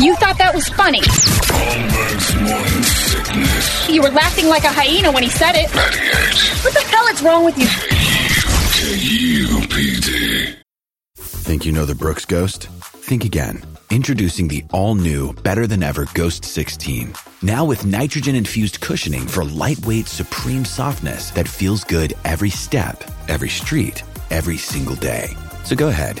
You thought that was funny. You were laughing like a hyena when he said it. 98 What the hell is wrong with you? Think you know the Brooks Ghost? Think again. Introducing the all new, better than ever Ghost 16. Now with nitrogen infused cushioning for lightweight, supreme softness that feels good every step, every street, every single day. So go ahead,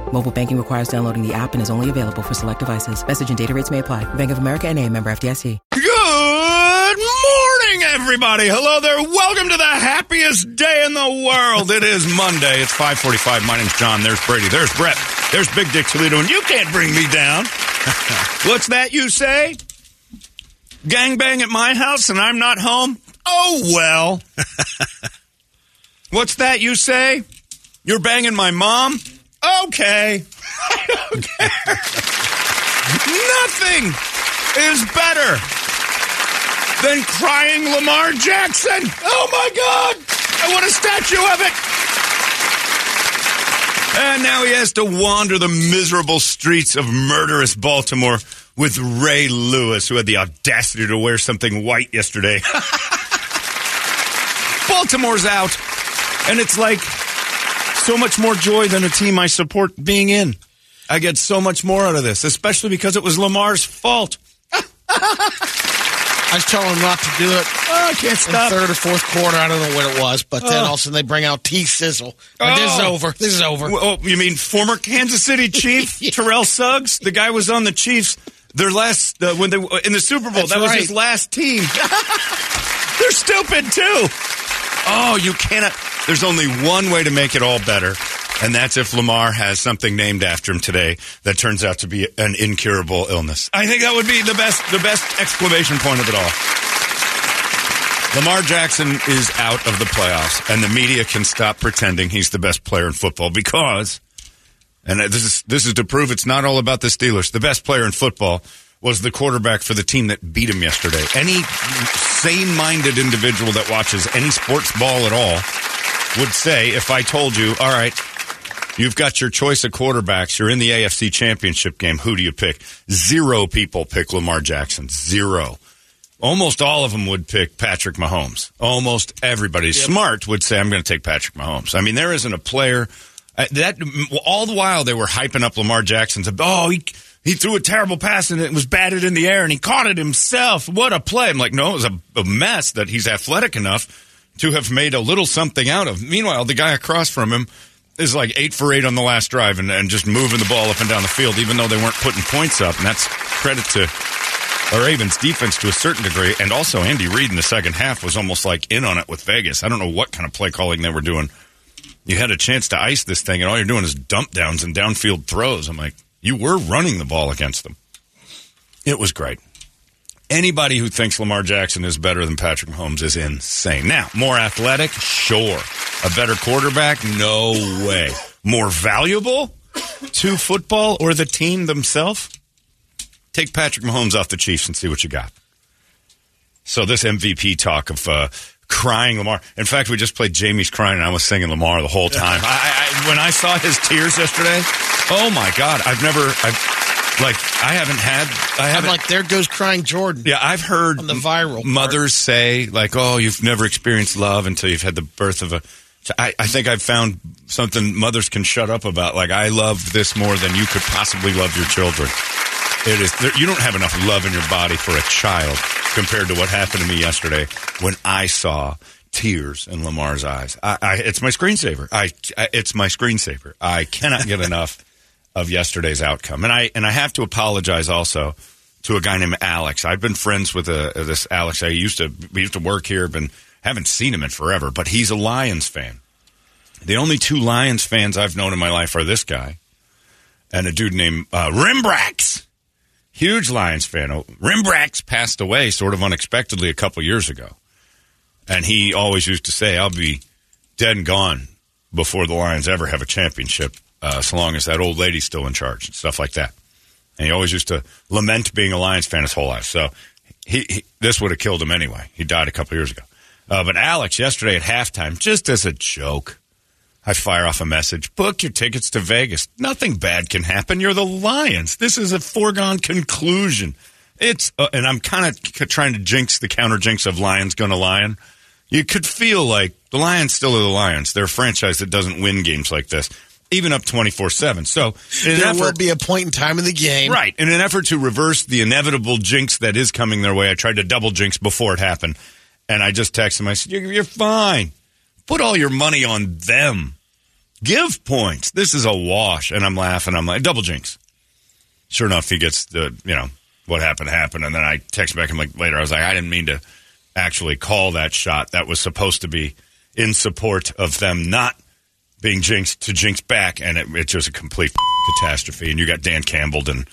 Mobile banking requires downloading the app and is only available for select devices. Message and data rates may apply. Bank of America and a member FDIC. Good morning, everybody. Hello there. Welcome to the happiest day in the world. It is Monday. It's 545. My name's John. There's Brady. There's Brett. There's Big Dick Toledo. And you can't bring me down. What's that you say? Gangbang at my house and I'm not home? Oh, well. What's that you say? You're banging my mom? Okay. I don't care. Nothing is better than crying Lamar Jackson. Oh my God! I want a statue of it. And now he has to wander the miserable streets of murderous Baltimore with Ray Lewis, who had the audacity to wear something white yesterday. Baltimore's out, and it's like so much more joy than a team I support being in. I get so much more out of this, especially because it was Lamar's fault. I was telling him not to do it. Oh, I can't In stop. third or fourth quarter, I don't know what it was, but then Oh. all of a sudden they bring out T Sizzle. And This is Oh. over. This is over. Oh, you mean former Kansas City Chief Terrell Suggs? The guy was on the Chiefs. Their last uh, when they in the Super Bowl. That's that was right. his last team. They're stupid too. Oh, you cannot. There's only one way to make it all better, and that's if Lamar has something named after him today that turns out to be an incurable illness. I think that would be the best the best exclamation point of it all. Lamar Jackson is out of the playoffs, and the media can stop pretending he's the best player in football because, and this is this is to prove it's not all about the Steelers. The best player in football was the quarterback for the team that beat him yesterday. Any sane-minded individual that watches any sports ball at all would say, if I told you, all right, you've got your choice of quarterbacks, you're in the AFC Championship game, who do you pick? Zero people pick Lamar Jackson. Zero. Almost all of them would pick Patrick Mahomes. Almost everybody smart would say, I'm going to take Patrick Mahomes. I mean, there isn't a player uh, that all the while they were hyping up Lamar Jackson. Said, oh, he, he threw a terrible pass and it was batted in the air and he caught it himself. What a play. I'm like, no, it was a, a mess that he's athletic enough to have made a little something out of. Meanwhile, the guy across from him is like eight for eight on the last drive and, and just moving the ball up and down the field, even though they weren't putting points up. And that's credit to the Ravens defense to a certain degree. And also Andy Reid in the second half was almost like in on it with Vegas. I don't know what kind of play calling they were doing. You had a chance to ice this thing, and all you're doing is dump downs and downfield throws. I'm like, you were running the ball against them. It was great. Anybody who thinks Lamar Jackson is better than Patrick Mahomes is insane. Now, more athletic? Sure. A better quarterback? No way. More valuable to football or the team themselves? Take Patrick Mahomes off the Chiefs and see what you got. So this MVP talk of uh, crying Lamar. In fact, we just played Jamie's crying, and I was singing Lamar the whole time. I, I, when I saw his tears yesterday, oh my god! I've never, I've like, I haven't had, I I'm haven't. like, there goes crying Jordan. yeah, I've heard the viral part. mothers say like, "Oh, you've never experienced love until you've had the birth of a So I, I think I've found something mothers can shut up about. Like I love this more than you could possibly love your children. It is there, you don't have enough love in your body for a child compared to what happened to me yesterday when I saw tears in Lamar's eyes. I, I, it's my screensaver. I, I it's my screensaver. I cannot get enough of yesterday's outcome, and I and I have to apologize also to a guy named Alex. I've been friends with uh this Alex. I used to we used to work here. Been haven't seen him in forever, but he's a Lions fan. The only two Lions fans I've known in my life are this guy and a dude named uh, Rimbrax. Huge Lions fan. Oh, Rimbrax passed away sort of unexpectedly a couple years ago. And he always used to say, I'll be dead and gone before the Lions ever have a championship, uh, so long as that old lady's still in charge and stuff like that. And he always used to lament being a Lions fan his whole life. So he, he this would have killed him anyway. He died a couple years ago. Uh, but Alex, yesterday at halftime, just as a joke, I fire off a message. Book your tickets to Vegas. Nothing bad can happen. You're the Lions. This is a foregone conclusion. It's uh, and I'm kind of trying to jinx the counter jinx of Lions to Lion. You could feel like the Lions still are the Lions. They're a franchise that doesn't win games like this, even up 24 seven. So in There effort- will be a point in time in the game. Right. In an effort to reverse the inevitable jinx that is coming their way, I tried to double jinx before it happened. And I just texted him. I said, You're, you're fine. Put all your money on them. Give points. This is a wash. And I'm laughing. I'm like, double jinx. Sure enough, he gets the, you know, what happened happened. And then I text back him like later. I was like, I didn't mean to actually call that shot. That was supposed to be in support of them not being jinxed to jinx back. And it, it's just a complete catastrophe. And you got Dan Campbell. And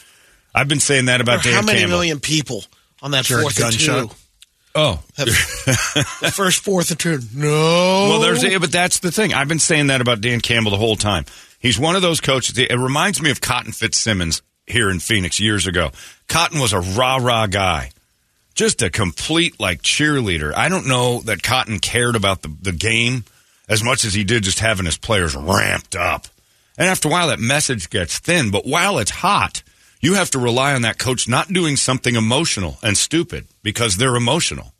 I've been saying that about There are Dan How many Campbell. million people on that Jared fourth and Gunshot. two? Oh, Have, the first fourth and two. No. Well, there's yeah, but that's the thing. I've been saying that about Dan Campbell the whole time. He's one of those coaches. It reminds me of Cotton Fitzsimmons here in Phoenix years ago. Cotton was a rah rah guy, just a complete like cheerleader. I don't know that Cotton cared about the, the game as much as he did just having his players ramped up. And after a while, that message gets thin. But while it's hot, you have to rely on that coach not doing something emotional and stupid because they're emotional.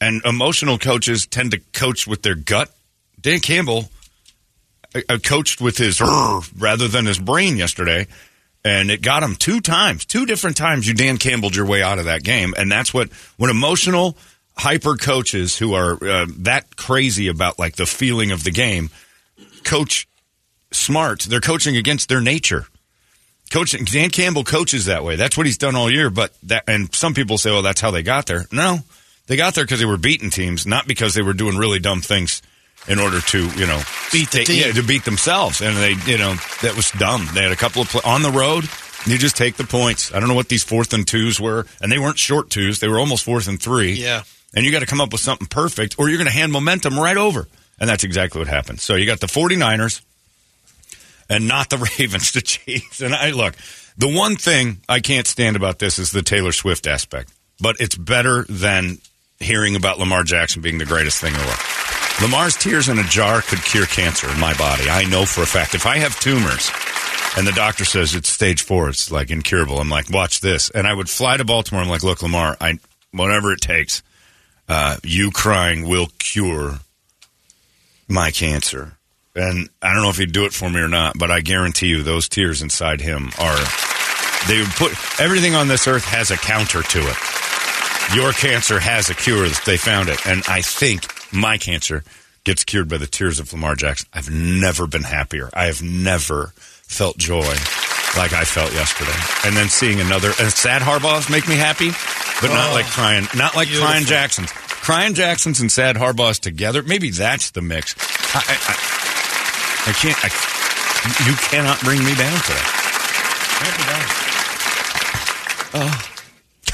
And emotional coaches tend to coach with their gut. Dan Campbell uh, uh, coached with his rather than his brain yesterday, and it got him two times, two different times. You Dan Campbelled your way out of that game, and that's what when emotional hyper coaches who are uh, that crazy about like the feeling of the game coach smart. They're coaching against their nature. Coaching Dan Campbell coaches that way. That's what he's done all year. But that and some people say, well, that's how they got there. No, they got there because they were beating teams, not because they were doing really dumb things in order to, you know, Beat the team. Yeah, to beat themselves. And they, you know, that was dumb. They had a couple of on the road. You just take the points. I don't know what these fourth and twos were, and they weren't short twos. They were almost fourth and three. Yeah. And you got to come up with something perfect, or you're going to hand momentum right over. And that's exactly what happened. So you got the 49ers and not the Ravens, the Chiefs. And I look, the one thing I can't stand about this is the Taylor Swift aspect, but it's better than hearing about Lamar Jackson being the greatest thing in the world. Lamar's tears in a jar could cure cancer in my body. I know for a fact. If I have tumors and the doctor says it's stage four, it's like incurable, I'm like, watch this. And I would fly to Baltimore. I'm like, look, Lamar, I whatever it takes, uh, you crying will cure my cancer. And I don't know if he'd do it for me or not, but I guarantee you those tears inside him are they put everything on this earth has a counter to it. Your cancer has a cure they found it. And I think my cancer gets cured by the tears of Lamar Jackson. I've never been happier. I have never felt joy like I felt yesterday. And then seeing another and sad Harbaughs make me happy, but not oh. like crying not like crying. Jacksons. Crying Jacksons and sad Harbaughs together. Maybe that's the mix. I, I, I, I can't. I, you cannot bring me down today. Can't be. Oh,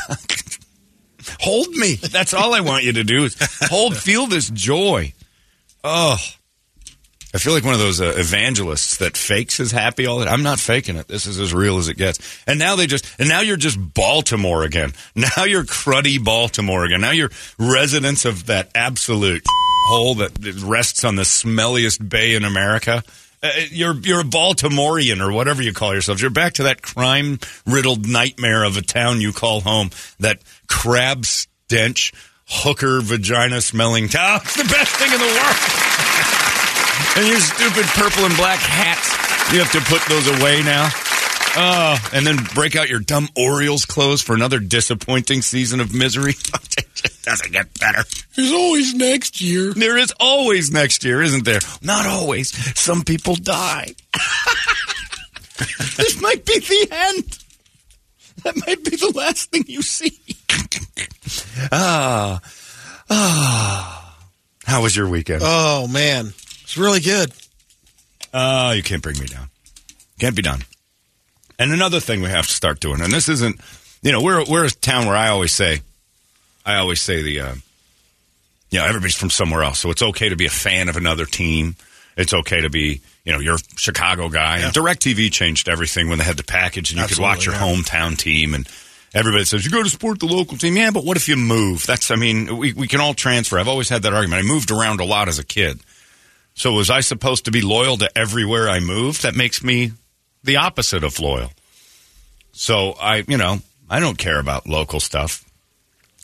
hold me. That's all I want you to do is hold. Feel this joy. Oh, I feel like one of those uh, evangelists that fakes is happy all the I'm not faking it. This is as real as it gets. And now they just, and now you're just Baltimore again. Now you're cruddy Baltimore again. Now you're residents of that absolute hole that rests on the smelliest bay in America. Uh, you're you're a Baltimorean or whatever you call yourselves. You're back to that crime riddled nightmare of a town you call home. That crab stench, hooker vagina smelling town. It's the best thing in the world. And your stupid purple and black hats. You have to put those away now. Oh, and then break out your dumb Orioles clothes for another disappointing season of misery. it just doesn't get better. There's always next year. There is always next year, isn't there? Not always. Some people die. this might be the end. That might be the last thing you see. ah, ah. How was your weekend? Oh man, it's really good. Oh, you can't bring me down. Can't be done. And another thing we have to start doing, and this isn't, you know, we're we're a town where I always say, I always say the, uh, you know, everybody's from somewhere else, so it's okay to be a fan of another team. It's okay to be, you know, you're a Chicago guy. And DirecTV changed everything when they had the package, and you could watch your Absolutely, hometown team. And everybody says you go to support the local team. Yeah, but what if you move? That's, I mean, we we can all transfer. I've always had that argument. I moved around a lot as a kid. So was I supposed to be loyal to everywhere I moved? That makes me the opposite of loyal. So I, you know, I don't care about local stuff.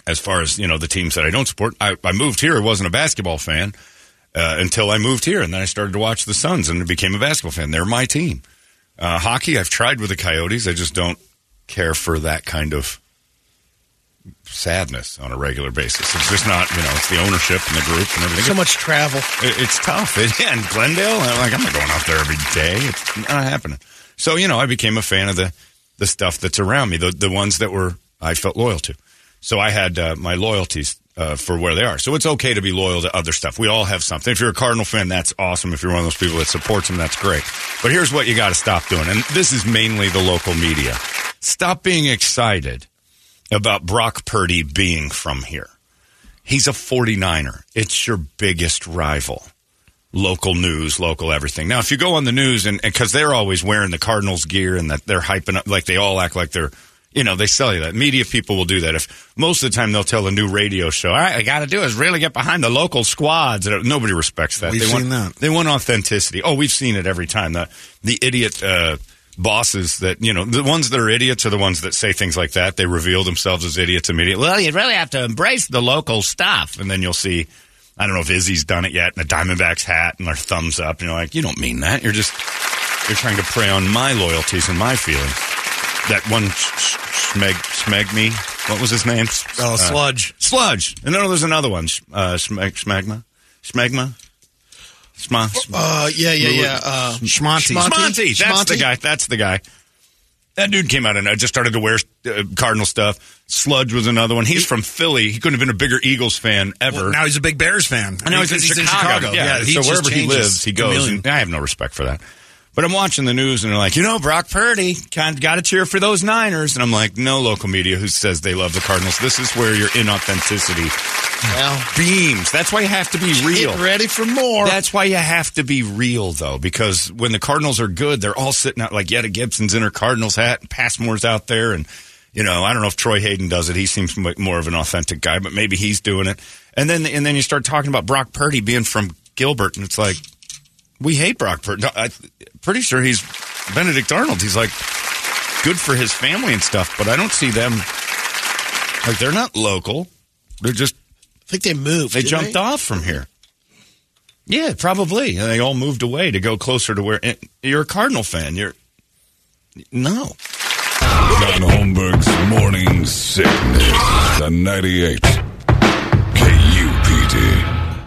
As far as you know, the teams that I don't support, I, I moved here. I wasn't a basketball fan uh, until I moved here, and then I started to watch the Suns and became a basketball fan. They're my team. Uh, hockey, I've tried with the Coyotes. I just don't care for that kind of sadness on a regular basis. It's just not, you know, it's the ownership and the group and everything. So much travel. It- It's tough. It, yeah, and Glendale, I'm like, I'm not going out there every day. It's not happening. So, you know, I became a fan of the, the stuff that's around me, the, the ones that were, I felt loyal to. So I had uh, my loyalties uh, for where they are. So it's okay to be loyal to other stuff. We all have something. If you're a Cardinal fan, that's awesome. If you're one of those people that supports them, that's great. But here's what you got to stop doing. And this is mainly the local media. Stop being excited about Brock Purdy being from here. He's a 49er. It's your biggest rival. Local news, local everything. Now, if you go on the news and because they're always wearing the Cardinals gear and that they're hyping up, like they all act like they're, you know, they sell you that. Media people will do that. If most of the time they'll tell a new radio show, all right, I got to do is really get behind the local squads. Nobody respects that. We've they seen want, that. They want authenticity. Oh, we've seen it every time. The the idiot uh, bosses that you know, the ones that are idiots are the ones that say things like that. They reveal themselves as idiots immediately. Well, you really have to embrace the local stuff, and then you'll see. I don't know if Izzy's done it yet, and a Diamondbacks hat and their thumbs up, and you're like, you don't mean that. You're just you're trying to prey on my loyalties and my feelings. That one smeg smeg me. What was his name? Oh, Uh, sludge. Sludge. And then there's another one. Uh, smeg, smegma? Smegma? Sma? sm- Uh, yeah, yeah, yeah. Uh, Schmonty. Schmonty. Monty. That's the guy. That's the guy. That dude came out and uh, just started to wear uh, Cardinal stuff. Sludge was another one. He's from Philly. He couldn't have been a bigger Eagles fan ever. Well, now he's a big Bears fan. I know he's, Because in, Chicago. Yeah, he so wherever he lives, he goes. And I have no respect for that. But I'm watching the news and they're like, you know, Brock Purdy, kind of got to cheer for those Niners. And I'm like, no local media who says they love the Cardinals. This is where your inauthenticity well, beams. That's why you have to be real. get ready for more. That's why you have to be real, though, because when the Cardinals are good, they're all sitting out like Yetta Gibson's in her Cardinals hat, and Passmore's out there, and you know, I don't know if Troy Hayden does it. He seems more of an authentic guy, but maybe he's doing it. And then and then you start talking about Brock Purdy being from Gilbert, and it's like we hate Brock Purdy. No, I'm pretty sure he's Benedict Arnold. He's like good for his family and stuff, but I don't see them like they're not local. They're just I think they moved. they didn't jumped off from here. Yeah, probably. And they all moved away to go closer to where eh, you're a Cardinal fan. You're no. John Holmberg's Morning Sickness. The 98. KUPD.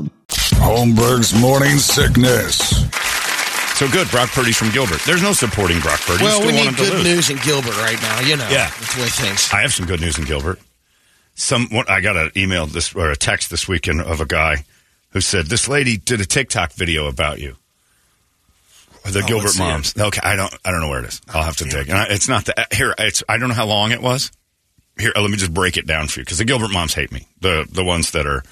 Holmberg's Morning Sickness. So good. Brock Purdy's from Gilbert. There's no supporting Brock Purdy. You Well, we need good lose. news in Gilbert right now. You know, Yeah. that's the way things. I have some good news in Gilbert. Some one- I got an email this or a text this weekend of a guy who said this lady did a TikTok video about you. The Oh, Gilbert let's it. moms. Okay, I don't I don't know where it is. Oh, I'll have to dig. And I, it's not the here. It's I don't know how long it was. Here, let me just break it down for you because the Gilbert moms hate me. The the ones that are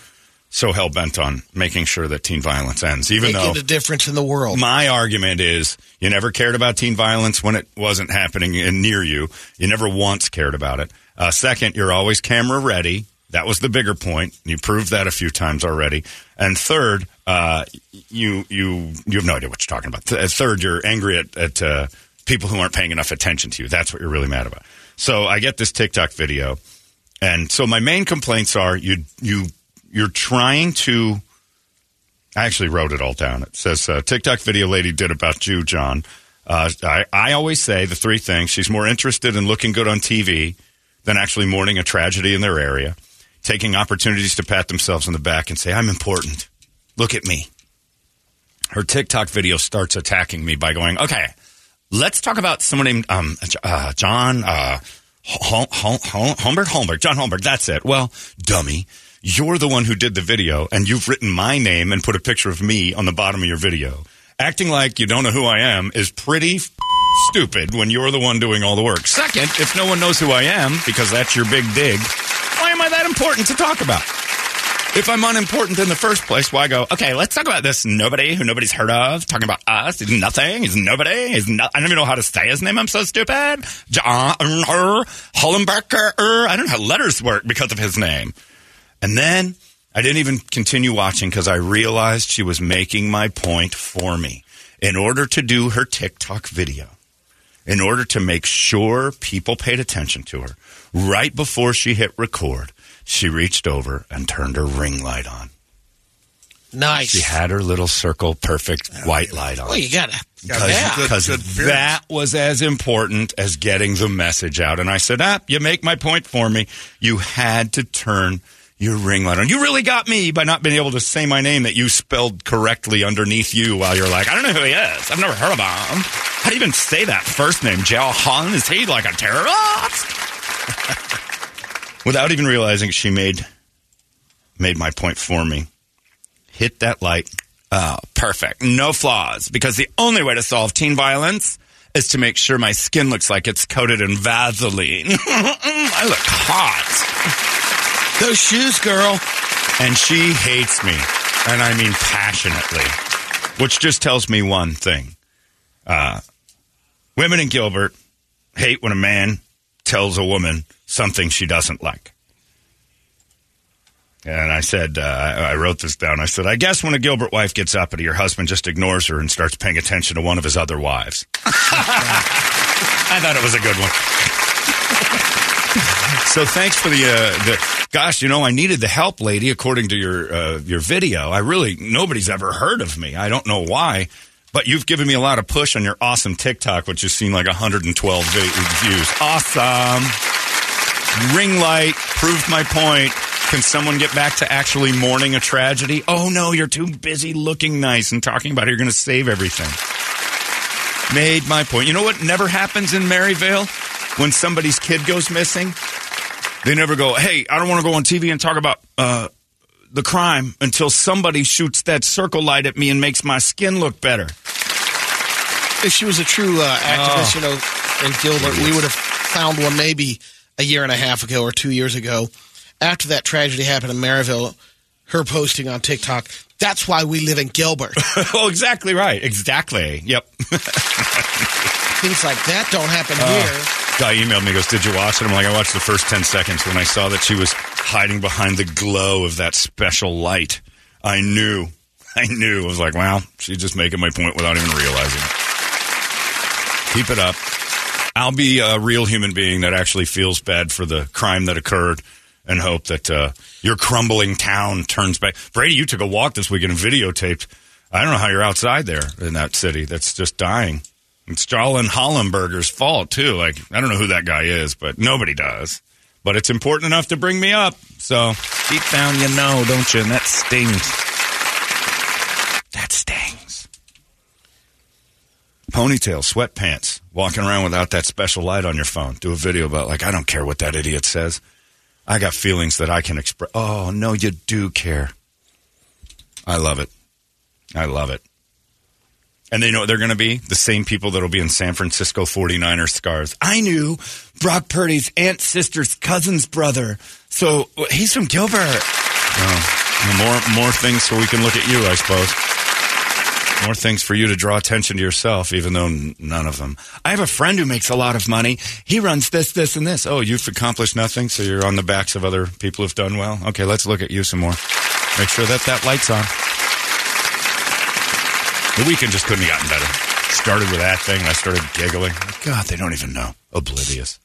so hell bent on making sure that teen violence ends, even Making though a difference in the world. my argument is you never cared about teen violence when it wasn't happening in, near you. You never once cared about it. Uh, second, you're always camera ready. That was the bigger point. You proved that a few times already. And third, uh, you you you have no idea what you're talking about. Th- third, you're angry at, at uh, people who aren't paying enough attention to you. That's what you're really mad about. So I get this TikTok video, and so my main complaints are you you you're trying to I actually wrote it all down. It says uh, TikTok video lady did about you, John. Uh, I, I always say the three things. She's more interested in looking good on TV than actually mourning a tragedy in their area, taking opportunities to pat themselves on the back and say, I'm important. Look at me. Her TikTok video starts attacking me by going, okay, let's talk about someone named um, uh, John uh, Hol- Hol- Hol- Holmberg. Holmberg. John Holmberg. That's it. Well, dummy. You're the one who did the video, and you've written my name and put a picture of me on the bottom of your video. Acting like you don't know who I am is pretty f- stupid when you're the one doing all the work. Second, if no one knows who I am, because that's your big dig, why am I that important to talk about? If I'm unimportant in the first place, why go, okay, let's talk about this nobody who nobody's heard of, talking about us. He's nothing. He's nobody. He's no, I don't even know how to say his name. I'm so stupid. John uh, er, Hollenberger. Er, I don't know how letters work because of his name. And then I didn't even continue watching because I realized she was making my point for me. In order to do her TikTok video, in order to make sure people paid attention to her, right before she hit record, she reached over and turned her ring light on. nice. She had her little circle perfect white light on. well, you gotta. Because yeah. that was as important as getting the message out. And I said, ah, you make my point for me. You had to turn your ring light on. You really got me by not being able to say my name that you spelled correctly underneath you while you're like, I don't know who he is. I've never heard of him. How do you even say that first name? Jao Han? Is he like a terrorist? Without even realizing she made made my point for me. Hit that light. Oh, perfect. No flaws. Because the only way to solve teen violence is to make sure my skin looks like it's coated in Vaseline. I look hot. Those shoes, girl. And she hates me. And I mean passionately. Which just tells me one thing. Uh, women in Gilbert hate when a man tells a woman something she doesn't like. And I said, uh, I wrote this down. I said, I guess when a Gilbert wife gets uppity, her husband just ignores her and starts paying attention to one of his other wives. I thought it was a good one. So thanks for the, uh, the, gosh, you know, I needed the help, lady, according to your, uh, your video. I really, nobody's ever heard of me. I don't know why, but you've given me a lot of push on your awesome TikTok, which has seen like 112 vi- views. Awesome. Ring light proved my point. Can someone get back to actually mourning a tragedy? Oh no, you're too busy looking nice and talking about it. You're going to save everything. Made my point. You know what never happens in Maryvale? When somebody's kid goes missing, they never go, hey, I don't want to go on TV and talk about uh, the crime until somebody shoots that circle light at me and makes my skin look better. If she was a true uh, activist, you know, in Gilbert, we would have found one maybe a year and a half ago or two years ago. After that tragedy happened in Maryvale, her posting on TikTok, that's why we live in Gilbert. oh, exactly right. Exactly. Yep. Things like that don't happen here. Guy emailed me, goes, Did you watch it? I'm like, I watched the first 10 seconds when I saw that she was hiding behind the glow of that special light. I knew. I knew. I was like, Wow, she's just making my point without even realizing it. Keep it up. I'll be a real human being that actually feels bad for the crime that occurred and hope that uh, your crumbling town turns back. Brady, you took a walk this weekend and videotaped. I don't know how you're outside there in that city that's just dying. It's Jolin Hollenberger's fault, too. Like, I don't know who that guy is, but nobody does. But it's important enough to bring me up. So deep down, you know, don't you? And that stings. That stings. Ponytail, sweatpants, walking around without that special light on your phone. Do a video about, like, I don't care what that idiot says. I got feelings that I can express. Oh, no, you do care. I love it. I love it. And they know they're going to be? The same people that'll be in San Francisco 49ers scars. I knew Brock Purdy's aunt, sister's cousin's brother. So he's from Gilbert. Oh. More more things so we can look at you, I suppose. More things for you to draw attention to yourself, even though none of them. I have a friend who makes a lot of money. He runs this, this, and this. Oh, you've accomplished nothing, so you're on the backs of other people who've done well. Okay, let's look at you some more. Make sure that that light's on. The weekend just couldn't have gotten better. Started with that thing, and I started giggling. God, they don't even know. Oblivious.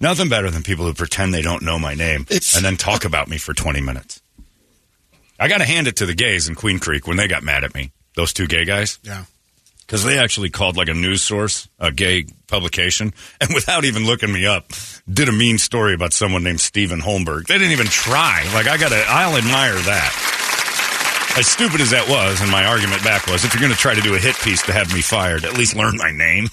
Nothing better than people who pretend they don't know my name and then talk about me for 20 minutes. I got to hand it to the gays in Queen Creek when they got mad at me. Those two gay guys. Yeah. Because they actually called like a news source, a gay publication, and without even looking me up, did a mean story about someone named Stephen Holmberg. They didn't even try. Like, I gotta, I'll admire that. As stupid as that was, and my argument back was, if you're gonna try to do a hit piece to have me fired, at least learn my name.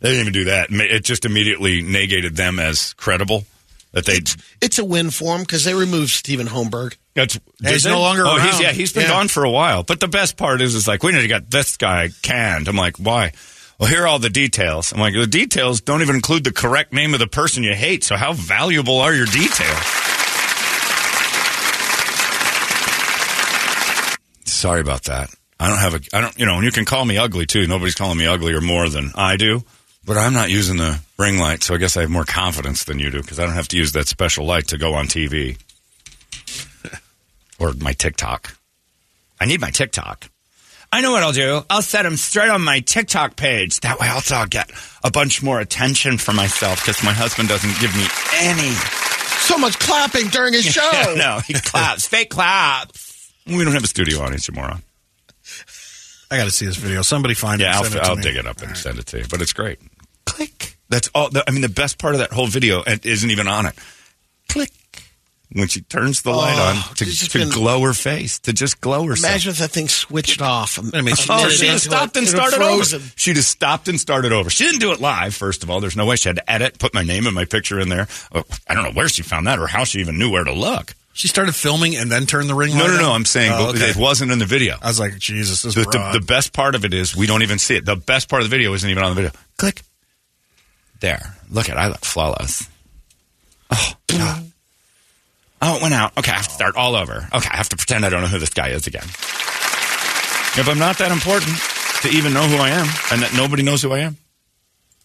They didn't even do that. It just immediately negated them as credible. That they, It's a win for them because they removed Stephen Holmberg. that's, he's no longer Oh, he's, yeah, he's been Yeah. gone for a while. But the best part is, is like, we need to get this guy canned. I'm like, why? Well, here are all the details. I'm like, the details don't even include the correct name of the person you hate. So how valuable are your details? Sorry about that. I don't have a, I don't, you know, and you can call me ugly too. Nobody's calling me ugly or more than I do. But I'm not using the ring light, so I guess I have more confidence than you do because I don't have to use that special light to go on TV or my TikTok. I need my TikTok. I know what I'll do. I'll set them straight on my TikTok page. That way, also I'll get a bunch more attention for myself because my husband doesn't give me any. So much clapping during his show. no, he claps, fake claps. We don't have a studio audience, you moron. I got to see this video. Somebody find Yeah, it. I'll, it to I'll dig it up and send it to you. But it's great. Click. That's all. The, I mean, the best part of that whole video isn't even on it. Click. When she turns the light Oh, on to, to been- glow her face, to just glow herself. Imagine if that thing switched off. I mean, Oh, she'd have into stopped and started over. She just stopped and started over. She didn't do it live, first of all. There's no way she had to edit, put my name and my picture in there. Oh, I don't know where she found that or how she even knew where to look. She started filming and then turned the ring No, no, no. I'm saying Oh, okay. it wasn't in the video. I was like, Jesus, this The, the, the best part of it is we don't even see it. The best part of the video isn't even on the video. Click. There. Look at it. I look flawless. Oh, God. Oh, it went out. Okay, I have to start all over. Okay, I have to pretend I don't know who this guy is again. If I'm not that important to even know who I am and that nobody knows who I am,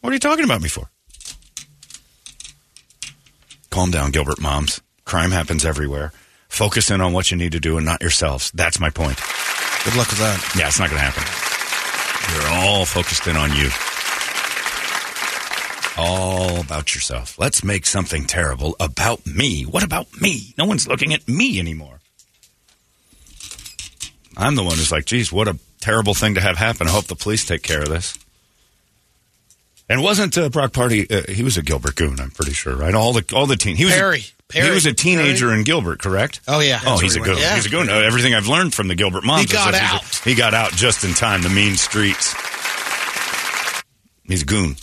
what are you talking about me for? Calm down, Gilbert moms. Crime happens everywhere. Focus in on what you need to do and not yourselves. That's my point. Good luck with that. Yeah, it's not going to happen. You're all focused in on you. All about yourself. Let's make something terrible about me. What about me? No one's looking at me anymore. I'm the one who's like, geez, what a terrible thing to have happen. I hope the police take care of this. And wasn't uh, Brock Purdy? Uh, he was a Gilbert Goon, I'm pretty sure, right? All the all the teen. He was Perry. A, Perry. He was a teenager in Gilbert, correct? Oh, yeah. Oh, he's a goon. Yeah. He's a goon. Uh, everything I've learned from the Gilbert moms He got that he's a- out. he got out just in time. The mean streets. He's a goon.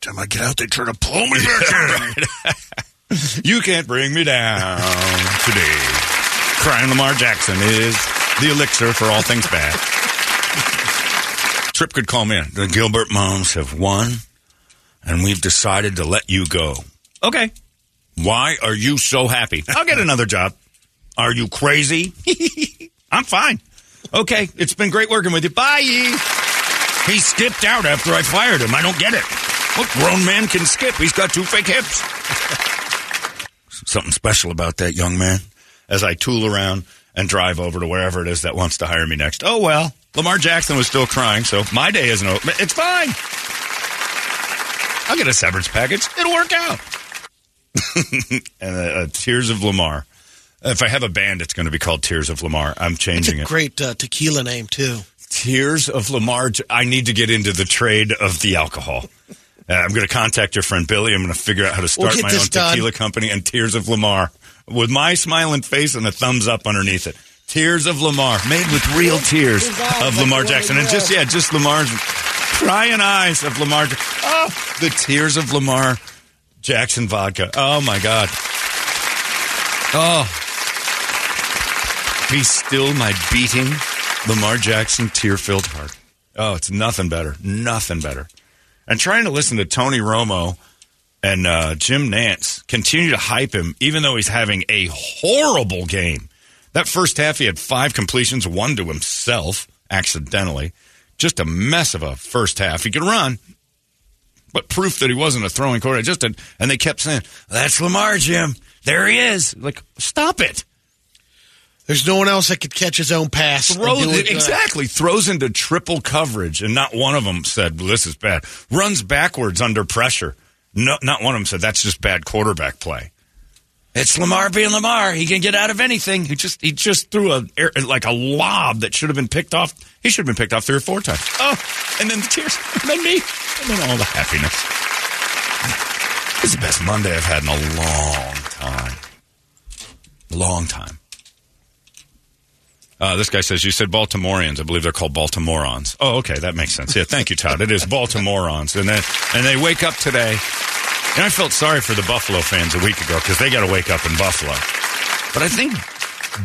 Time I get out, they try to pull me back in. You can't bring me down today. Crying Lamar Jackson is the elixir for all things bad. Trip could call me in. The Gilbert moms have won, and we've decided to let you go. Okay. Why are you so happy? I'll get another job. Are you crazy? I'm fine. Okay, it's been great working with you. Bye. He skipped out after I fired him. I don't get it. What grown man can skip? He's got two fake hips. Something special about that young man. As I tool around and drive over to wherever it is that wants to hire me next. Oh well, Lamar Jackson was still crying, so my day isn't over. It's fine. I'll get a severance package. It'll work out. and uh, Tears of Lamar. If I have a band, it's going to be called Tears of Lamar. I'm changing a it. great uh, tequila name, too. Tears of Lamar. I need to get into the trade of the alcohol. Uh, I'm going to contact your friend Billy. I'm going to figure out how to We'll start my this own done. tequila company and Tears of Lamar with my smiling face and a thumbs up underneath it. Tears of Lamar, made with real tears of Lamar Jackson, and just yeah, just Lamar's crying eyes of Lamar. Oh, the tears of Lamar Jackson vodka. Oh my God. Oh, be still my beating Lamar Jackson tear-filled heart. Oh, it's nothing better. Nothing better. And trying to listen to Tony Romo and uh, Jim Nantz continue to hype him, even though he's having a horrible game. That first half, he had five completions, one to himself accidentally. Just a mess of a first half. He could run, but proof that he wasn't a throwing quarterback. Just a, and they kept saying, "That's Lamar, Jim. There he is." Like, stop it. There's no one else that could catch his own pass. Throws it, exactly throws into triple coverage, and not one of them said well, this is bad. Runs backwards under pressure. No, not one of them said that's just bad quarterback play. It's Lamar being Lamar. He can get out of anything. He just he just threw a like a lob that should have been picked off. He should have been picked off three or four times. Oh, and then the tears, and then me, and then all the happiness. This is the best Monday I've had in a long time. Long time. Uh, this guy says, you said Baltimoreans. I believe they're called Baltimoreans. Oh, okay. That makes sense. Yeah, thank you, Todd. It is Baltimoreans. And then, and they wake up today. And I felt sorry for the Buffalo fans a week ago because they got to wake up in Buffalo. But I think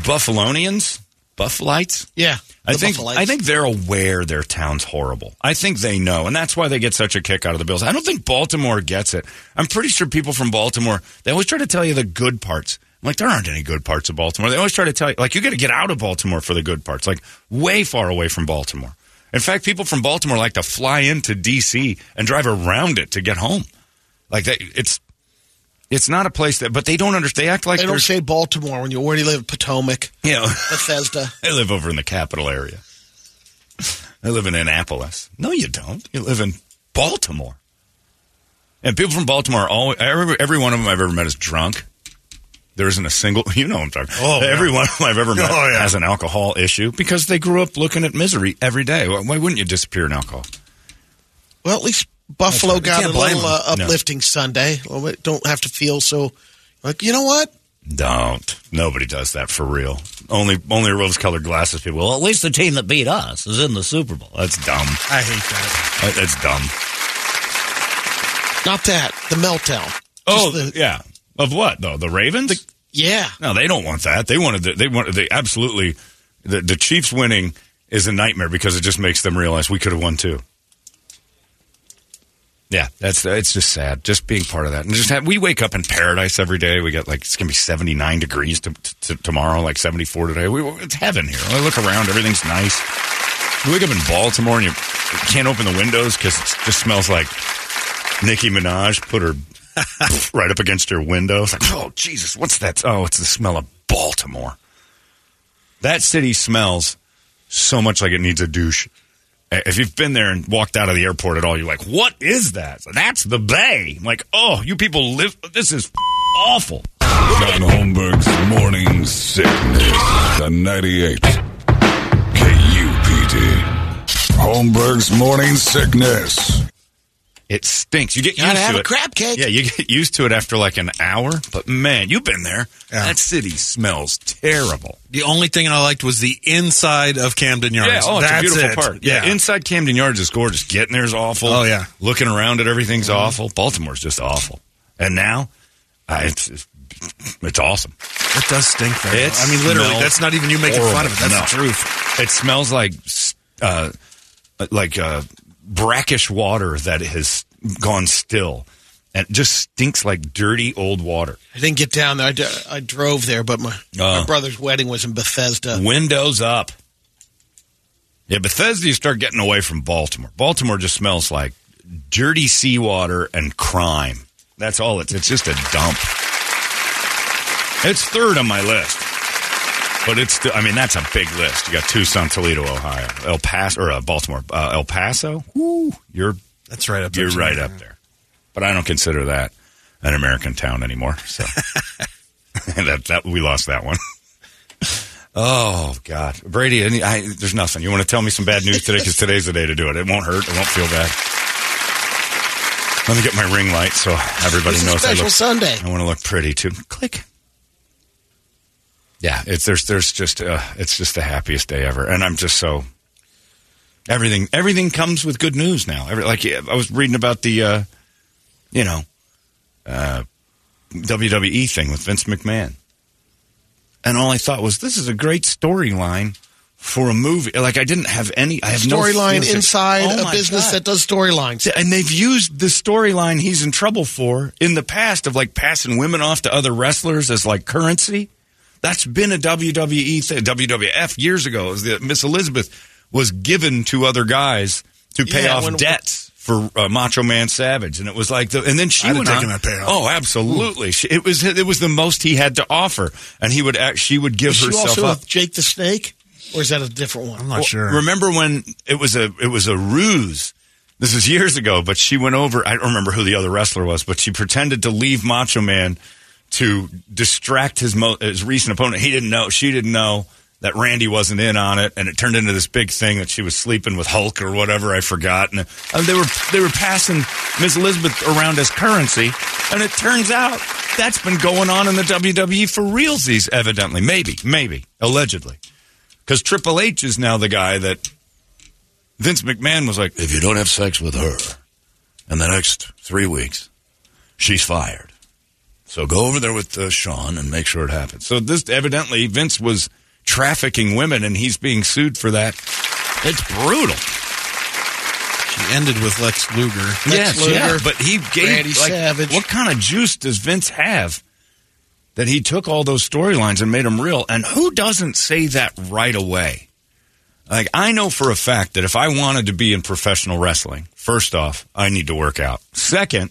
Buffalonians, Buffalites, Yeah. I think Buffalites. I think they're aware their town's horrible. I think they know, and that's why they get such a kick out of the Bills. I don't think Baltimore gets it. I'm pretty sure people from Baltimore they always try to tell you the good parts. I'm like, there aren't any good parts of Baltimore. They always try to tell you, like, you got to get out of Baltimore for the good parts, like way far away from Baltimore. In fact, people from Baltimore like to fly into D.C. and drive around it to get home. Like that, it's it's not a place that, but they don't understand. They act like They don't say Baltimore when you already live in Potomac, you know. Bethesda. I live over in the capital area. I live in Annapolis. No, you don't. You live in Baltimore. And people from Baltimore, are all every, every one of them I've ever met is drunk. There isn't a single, you know, what I'm talking. Oh, yeah. every one of them I've ever oh, met Oh, yeah. has an alcohol issue because they grew up looking at misery every day. Why why wouldn't you disappear in alcohol? Well, at least Buffalo right. Got a little uh, them. No. uplifting Sunday. Well, we don't have to feel so like you know what? Don't. Nobody does that for real. Only only rose-colored glasses people. Well, at least the team that beat us is in the Super Bowl. That's dumb. I hate that. That- That's dumb. Not that the meltdown. Oh, the- yeah. Of what though? The Ravens? yeah. no, they don't want that. They wanted. The, they wanted. They absolutely. The, the Chiefs winning is a nightmare because it just makes them realize we could have won too. Yeah, that's it's just sad. Just being part of that, and just have, we wake up in paradise every day. We get like it's gonna be seventy nine degrees to, to, tomorrow, like seventy four today. We, it's heaven here. I look around, everything's nice. You wake up in Baltimore and you can't open the windows because it just smells like Nicki Minaj put her right up against your window. It's like, oh Jesus, what's that? Oh, it's the smell of Baltimore. That city smells so much like it needs a douche. If you've been there and walked out of the airport at all, you're like, what is that? That's the Bay. I'm like, oh, you people live. This is awful. John Holmberg's Morning Sickness. The 98. KUPD. Holmberg's Morning Sickness. It stinks. You get Gotta used have to a it. crab cake. Yeah, you get used to it after like an hour. But man, you've been there. Yeah. That city smells terrible. The only thing I liked was the inside of Camden Yards. Yeah, oh, it's That's a beautiful it. part. Yeah. inside Camden Yards is gorgeous. Getting there is awful. Oh, yeah. looking around at everything's awful. Baltimore's just awful. And now, uh, it's, it's it's awesome. It does stink Though. It I mean, literally, that's not even you making fun of it. That's horrible. the truth. It smells like uh, like uh, brackish water that has gone still, and it just stinks like dirty old water. I didn't get down there. I, d- I drove there, but my, Oh. my uh. brother's wedding was in Bethesda. Windows up. Yeah, Bethesda, you start getting away from Baltimore. Baltimore just smells like dirty seawater and crime. That's all it's. It's just a dump. It's third on my list, but it's. Still, I mean, that's a big list. You got Tucson, Toledo, Ohio, El Paso, or uh, Baltimore, uh, El Paso. Woo, you're That's right up there. you're right up there. But I don't consider that an American town anymore. So that that we lost that one. Oh God, Brady! Any, I, there's nothing. You want to tell me some bad news today? Because today's the day to do it. It won't hurt. It won't feel bad. Let me get my ring light so everybody It's a knows I special look. Sunday. I want to look pretty too. Click. Yeah, it's there's there's just uh, it's just the happiest day ever, and I'm just so everything everything comes with good news now. Every, like I was reading about the uh, you know uh, WWE thing with Vince McMahon, and all I thought was this is a great storyline for a movie. Like I didn't have any. I have no Storyline feels- inside Oh a business God. that does storylines. And they've used the storyline he's in trouble for in the past of like passing women off to other wrestlers as like currency. That's been a WWE thing, WWF years ago. It was the Miss Elizabeth was given to other guys to pay Yeah, off when- debts for uh, Macho Man Savage, and it was like the and then she I'd have went taken on. that payoff. Oh, absolutely. She, it was it was the most he had to offer, and he would act, she would give Is she herself also up. with Jake the Snake, or is that a different one? I'm not Well, sure. Remember when it was a it was a ruse? This is years ago, but she went over. I don't remember who the other wrestler was, but she pretended to leave Macho Man to distract his mo- his recent opponent. He didn't know. She didn't know that Randy wasn't in on it, and it turned into this big thing that she was sleeping with Hulk or whatever. I forgot. And they were they were passing Miss Elizabeth around as currency, and it turns out that's been going on in the WWE for realsies. Evidently, maybe, maybe, allegedly, because Triple H is now the guy that Vince McMahon was like, if you don't have sex with her in the next three weeks, she's fired. So go over there with uh, Sean and make sure it happens. So this evidently Vince was trafficking women, and he's being sued for that. It's brutal. She ended with Lex Luger. Lex yes, Luger, yeah, but he gave Randy like, Savage. What kind of juice does Vince have that he took all those storylines and made them real? And who doesn't say that right away? Like I know for a fact that if I wanted to be in professional wrestling, first off, I need to work out. Second,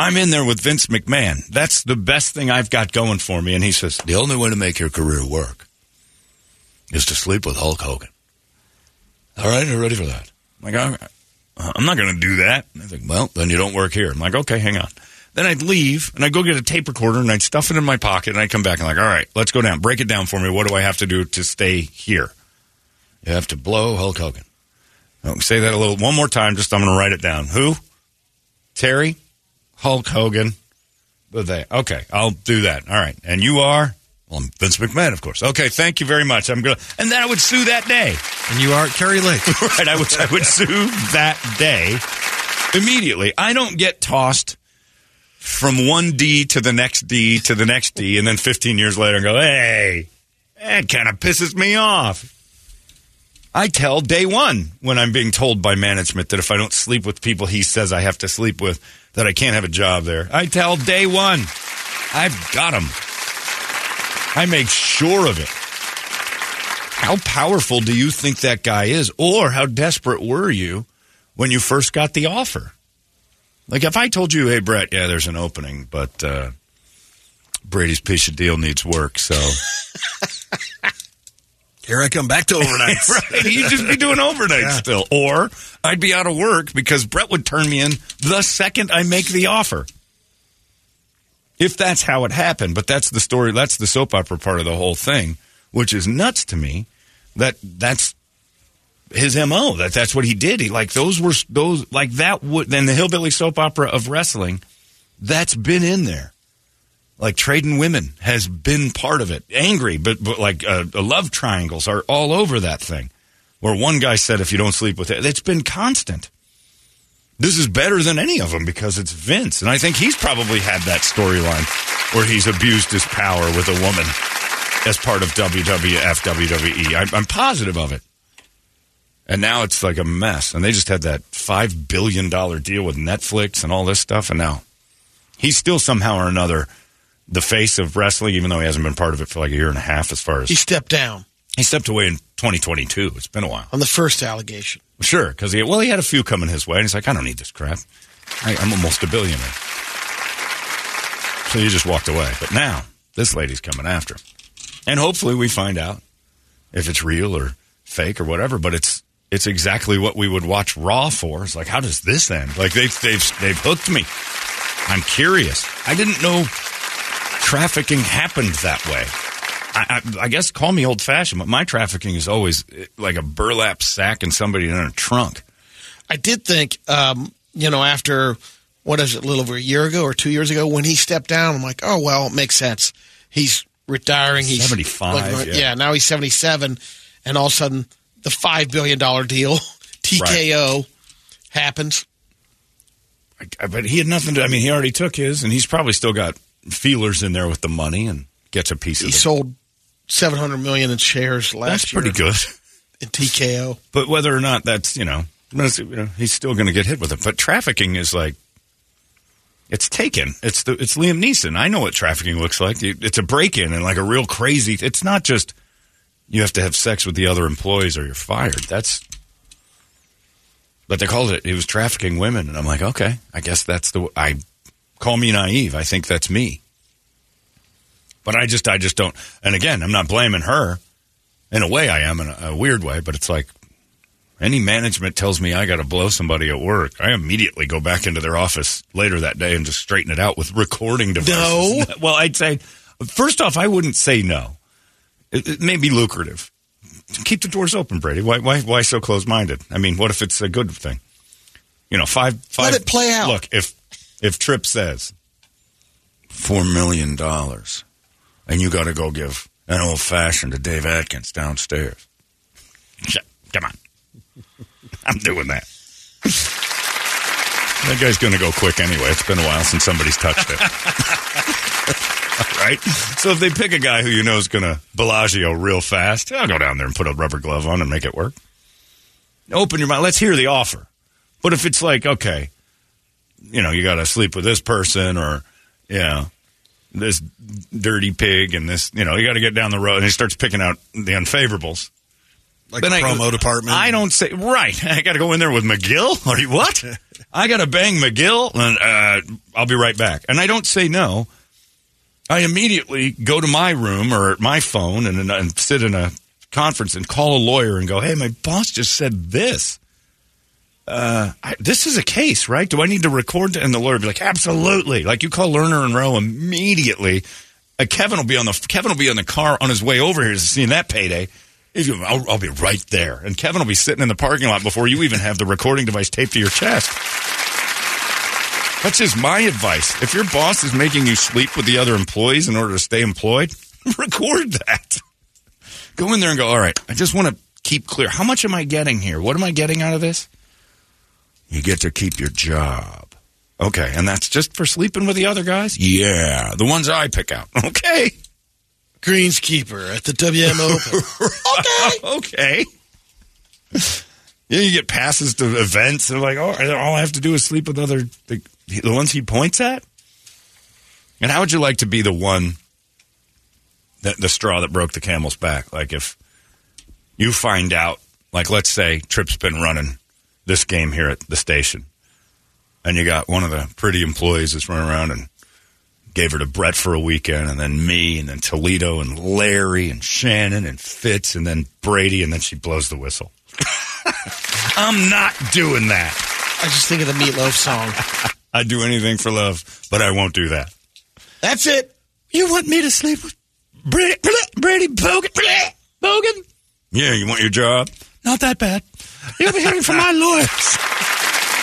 I'm in there with Vince McMahon. That's the best thing I've got going for me. And he says, The only way to make your career work is to sleep with Hulk Hogan. All right, are you ready for that? I'm like, "Oh, I'm not going to do that. I think, well, then you don't work here. I'm like, okay, hang on. Then I'd leave and I'd go get a tape recorder and I'd stuff it in my pocket and I'd come back and like, all right, let's go down. Break it down for me. What do I have to do to stay here? You have to blow Hulk Hogan. Oh, say that a little one more time. Just I'm going to write it down. Who? Terry, Hulk Hogan. But they okay. I'll do that. All right. And you are? Well, I'm Vince McMahon, of course. Okay. Thank you very much. I'm going. And then I would sue that day. And you are Kari Lake. right. I would I would sue that day immediately. I don't get tossed from one D to the next D to the next D, and then 15 years later, and go, hey, that kind of pisses me off. I tell day one when I'm being told by management that if I don't sleep with people he says I have to sleep with, that I can't have a job there. I tell day one, I've got them. I make sure of it. How powerful do you think that guy is? Or how desperate were you when you first got the offer? Like if I told you, hey, Brett, yeah, there's an opening, but uh, Brady's piece of deal needs work, so. Here I come back to overnight. right. You'd just be doing overnight still. Or I'd be out of work because Brett would turn me in the second I make the offer. If that's how it happened. But that's the story, that's the soap opera part of the whole thing, which is nuts to me that that's his MO. That that's what he did. He like those were those like that would then the hillbilly soap opera of wrestling, that's been in there like trading women has been part of it. Angry, but, but like uh, love triangles are all over that thing. Where one guy said, if you don't sleep with it, it's been constant. This is better than any of them because it's Vince. And I think he's probably had that storyline where he's abused his power with a woman as part of WWF, WWE. I, I'm positive of it. And now it's like a mess. And they just had that $5 billion deal with Netflix and all this stuff. And now he's still somehow or another the face of wrestling, even though he hasn't been part of it for like a year and a half. As far as He stepped down he stepped away in 2022, it's been a while. on the first allegation. Sure, because he well, he had a few coming his way, and he's like, I don't need this crap. I, I'm almost a billionaire. So he just walked away. But now this lady's coming after him, and hopefully we find out if it's real or fake or whatever. But it's it's exactly what we would watch Raw for. It's like, how does this end? Like they've they've they've hooked me. I'm curious. I didn't know trafficking happened that way. I, I, I guess call me old fashioned, but my trafficking is always eh, like a burlap sack and somebody in a trunk. I did think, um, you know, after what is it, a little over a year ago or two years ago, when he stepped down, I'm like, oh well, it makes sense. He's retiring. He's 75, like, yeah. now he's 77, and all of a sudden the five billion dollar deal, TKO, happens. I- But he had nothing to. I mean, he already took his, and he's probably still got feelers in there with the money and gets a piece He of it. He sold 700 million in shares last That's year That's pretty good. in TKO. But whether or not that's you know, that's, you know he's still going to get hit with it. But trafficking is like It's taken. It's the it's Liam Neeson. I know what trafficking looks like. It's a break in and like a real crazy. It's not just you have to have sex with the other employees or you're fired. That's. But they called it. It was trafficking women, and I'm like, okay, I guess that's the. I call me naive. I think that's me. But I just, I just don't. And again, I'm not blaming her. In a way, I am in a, a weird way. But it's like any management tells me I got to blow somebody at work, I immediately go back into their office later that day and just straighten it out with recording devices. No. well, I'd say first off, I wouldn't say no. It, it may be lucrative. Keep the doors open, Brady. Why, why, why so close-minded? I mean, what if it's a good thing? You know, five, five. Let it play out. Look, if if Tripp says Four million dollars, and you got to go give an old fashioned to Dave Atkins downstairs. Come on. I'm doing that. that guy's going to go quick anyway. It's been a while since somebody's touched it. right? So if they pick a guy who you know is going to Bellagio real fast, I'll go down there and put a rubber glove on and make it work. Open your mind. Let's hear the offer. But if it's like, okay, you know, you got to sleep with this person or, you know, this dirty pig and this, you know, you got to get down the road and he starts picking out the unfavorables. Like Then the I- promo department. I don't say right. I got to go in there with McGill. Or you- what? I got to bang McGill, and uh, I'll be right back. And I don't say no. I immediately go to my room or my phone and, and sit in a conference and call a lawyer and go, "Hey, my boss just said this. Uh, I, this is a case, right? Do I need to record?" And the lawyer be like, "Absolutely." Like you call Lerner and Rowe immediately. Uh, Kevin will be on the Kevin will be on the car on his way over here to seeing that payday. You, I'll, I'll be right there, and Kevin will be sitting in the parking lot before you even have the recording device taped to your chest. That's just my advice. If your boss is making you sleep with the other employees in order to stay employed, record that. Go in there and go, all right, I just want to keep clear. How much am I getting here? What am I getting out of this? You get to keep your job. Okay, and that's just for sleeping with the other guys? Yeah, the ones I pick out. Okay. Greenskeeper at the WM Open. okay. Yeah, you get passes to events, and like, oh, all I have to do is sleep with other the, the ones he points at. And how would you like to be the one that the straw that broke the camel's back? Like if you find out, like let's say Tripp's been running this game here at the station, and you got one of the pretty employees that's running around and gave her to Brett for a weekend, and then me, and then Toledo, and Larry, and Shannon, and Fitz, and then Brady, and then she blows the whistle. I'm not doing that. I just think of the Meatloaf song. I'd do anything for love, but I won't do that. That's it. You want me to sleep with Brady, Brady Bogan? Bogan? Yeah, you want your job? Not that bad. You'll be hearing from my lawyers.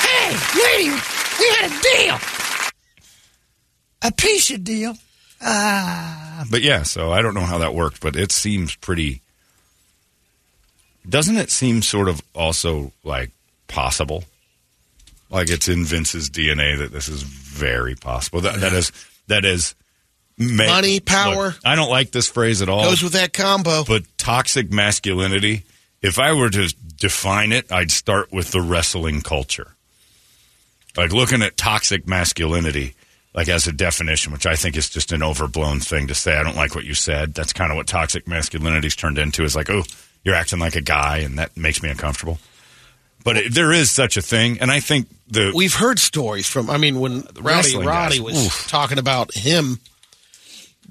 hey, lady, we had a deal. A piece of deal. Ah. But yeah, so I don't know how that worked, but it seems pretty. Doesn't it seem sort of also like possible? Like it's in Vince's DNA that this is very possible. That, that is that is ma- Money, power. Look, I don't like this phrase at all. Goes with that combo. But toxic masculinity, if I were to define it, I'd start with the wrestling culture. Like looking at toxic masculinity, like as a definition, which I think is just an overblown thing to say. I don't like what you said. That's kind of what toxic masculinity's turned into is like, oh, you're acting like a guy, and that makes me uncomfortable. But it, there is such a thing, and I think the We've heard stories from. I mean, when Rowdy Roddy guys. was Oof. talking about him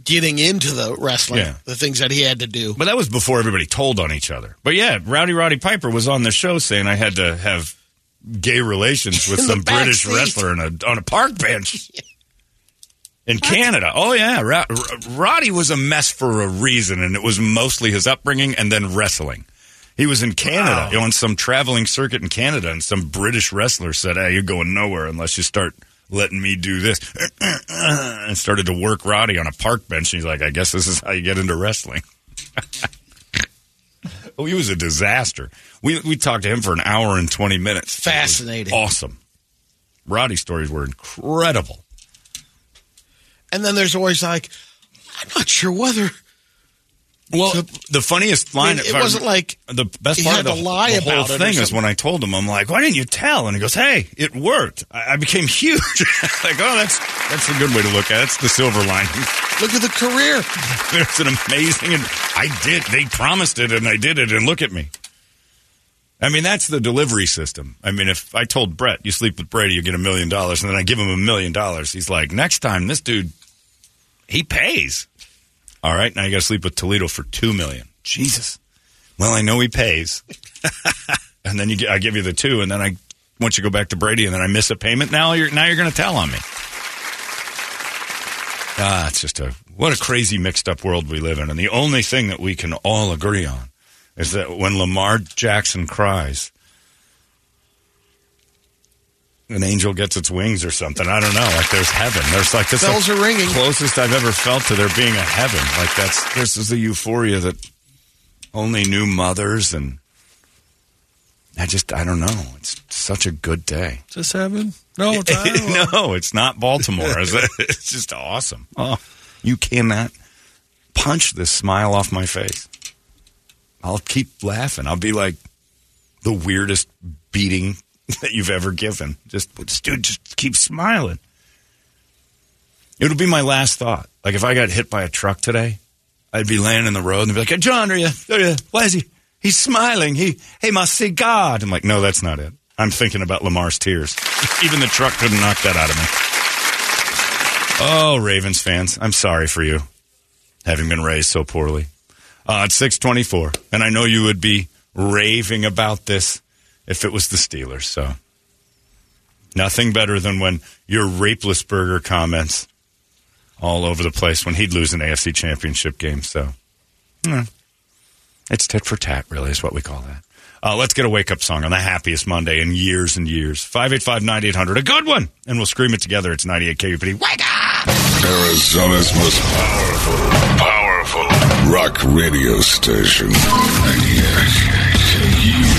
getting into the wrestling, Yeah. the things that he had to do. But that was before everybody told on each other. But yeah, Rowdy Roddy Piper was on the show saying I had to have gay relations with some British backseat. wrestler in a, on a park bench in Canada. Oh yeah, Ro- R- Roddy was a mess for a reason, and it was mostly his upbringing and then wrestling. He was in Canada know, on some traveling circuit in Canada, and some British wrestler said, "Hey, you're going nowhere unless you start." Letting me do this, and started to work Roddy on a park bench. And he's like, "I guess this is how you get into wrestling." Oh, he was a disaster. We we talked to him for an hour and twenty minutes. Fascinating. awesome. Roddy's stories were incredible. And then there's always like, I'm not sure whether Well, the funniest I line. mean, if it wasn't like the best part of the, lie the whole thing is when I told him, I'm like, "Why didn't you tell?" And he goes, "Hey, it worked. I, I became huge." like, oh, that's that's a good way to look at it. It's the silver lining. Look at the career. It's an amazing, and I did. They promised it, and I did it, and look at me. I mean, that's the delivery system. I mean, if I told Brett, you sleep with Brady, you get a million dollars, and then I give him a million dollars, he's like, next time, this dude, he pays. All right, now you got to sleep with Toledo for two million. Jesus. Well, I know he pays, and then you I give you the two, and then I want you to go back to Brady, and then I miss a payment. Now you're now you're going to tell on me. Ah, it's just a what a crazy mixed up world we live in, and the only thing that we can all agree on is that when Lamar Jackson cries, an angel gets its wings or something. I don't know. Like there's heaven. There's like this Bells are ringing. closest I've ever felt to there being a heaven. Like that's this is the euphoria that only new mothers and I just I don't know. It's such a good day. Is this heaven? No, it's no, it's not Baltimore. is it? It's just awesome. Oh, you cannot punch this smile off my face. I'll keep laughing. I'll be like the weirdest beating that you've ever given. Just, dude, just keep smiling. It'll be my last thought. Like if I got hit by a truck today, I'd be laying in the road and be like, hey, "John, are you? Are you? Why is he? He's smiling. He, hey, see God." I'm like, "No, that's not it. I'm thinking about Lamar's tears. Even the truck couldn't knock that out of me." Oh, Ravens fans, I'm sorry for you, having been raised so poorly. Uh, it's 624, and I know you would be raving about this if it was the Steelers. So, nothing better than when your rapeless burger comments all over the place when he'd lose an AFC championship game. So, it's tit for tat, really, is what we call that. Uh, let's get a wake up song on the happiest Monday in years and years. 585 9800, a good one. And we'll scream it together. It's 98 KUPD. Wake up! Arizona's most powerful, powerful rock radio station. 98 KUPD.